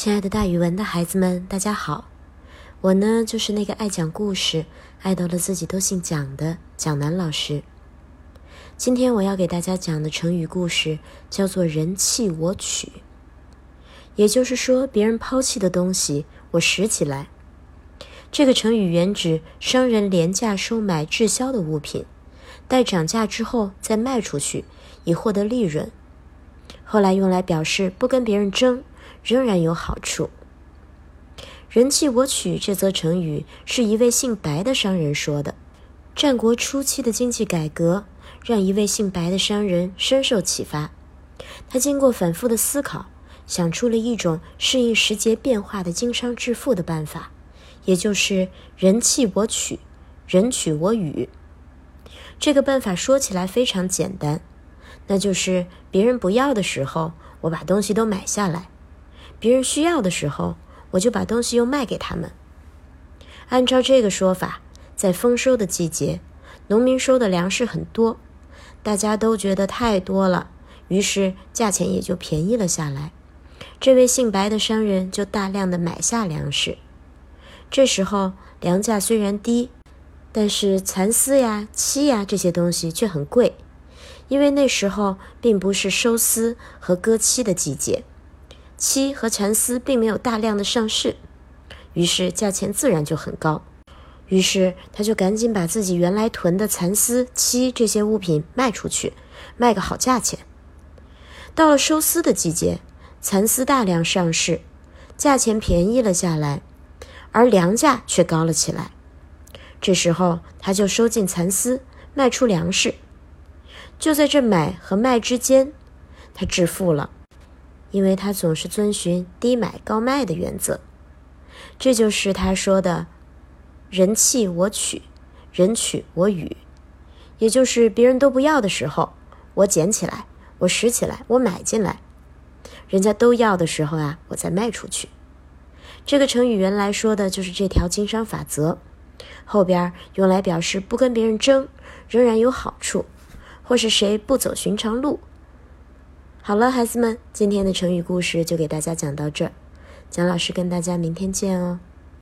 亲爱的，大语文的孩子们，大家好！我呢，就是那个爱讲故事、爱到了自己都姓蒋的蒋楠老师。今天我要给大家讲的成语故事叫做“人弃我取”，也就是说，别人抛弃的东西，我拾起来。这个成语原指商人廉价收买滞销的物品，待涨价之后再卖出去，以获得利润。后来用来表示不跟别人争。仍然有好处。人弃我取这则成语是一位姓白的商人说的。战国初期的经济改革让一位姓白的商人深受启发。他经过反复的思考，想出了一种适应时节变化的经商致富的办法，也就是人弃我取，人取我予。这个办法说起来非常简单，那就是别人不要的时候，我把东西都买下来。别人需要的时候，我就把东西又卖给他们。按照这个说法，在丰收的季节，农民收的粮食很多，大家都觉得太多了，于是价钱也就便宜了下来。这位姓白的商人就大量的买下粮食。这时候粮价虽然低，但是蚕丝呀、漆呀这些东西却很贵，因为那时候并不是收丝和割漆的季节。漆和蚕丝并没有大量的上市，于是价钱自然就很高。于是他就赶紧把自己原来囤的蚕丝、漆这些物品卖出去，卖个好价钱。到了收丝的季节，蚕丝大量上市，价钱便宜了下来，而粮价却高了起来。这时候他就收进蚕丝，卖出粮食。就在这买和卖之间，他致富了。因为他总是遵循低买高卖的原则，这就是他说的“人弃我取，人取我予”，也就是别人都不要的时候，我捡起来，我拾起来，我买进来；人家都要的时候啊，我再卖出去。这个成语原来说的就是这条经商法则，后边用来表示不跟别人争，仍然有好处，或是谁不走寻常路。好了，孩子们，今天的成语故事就给大家讲到这儿。蒋老师跟大家明天见哦。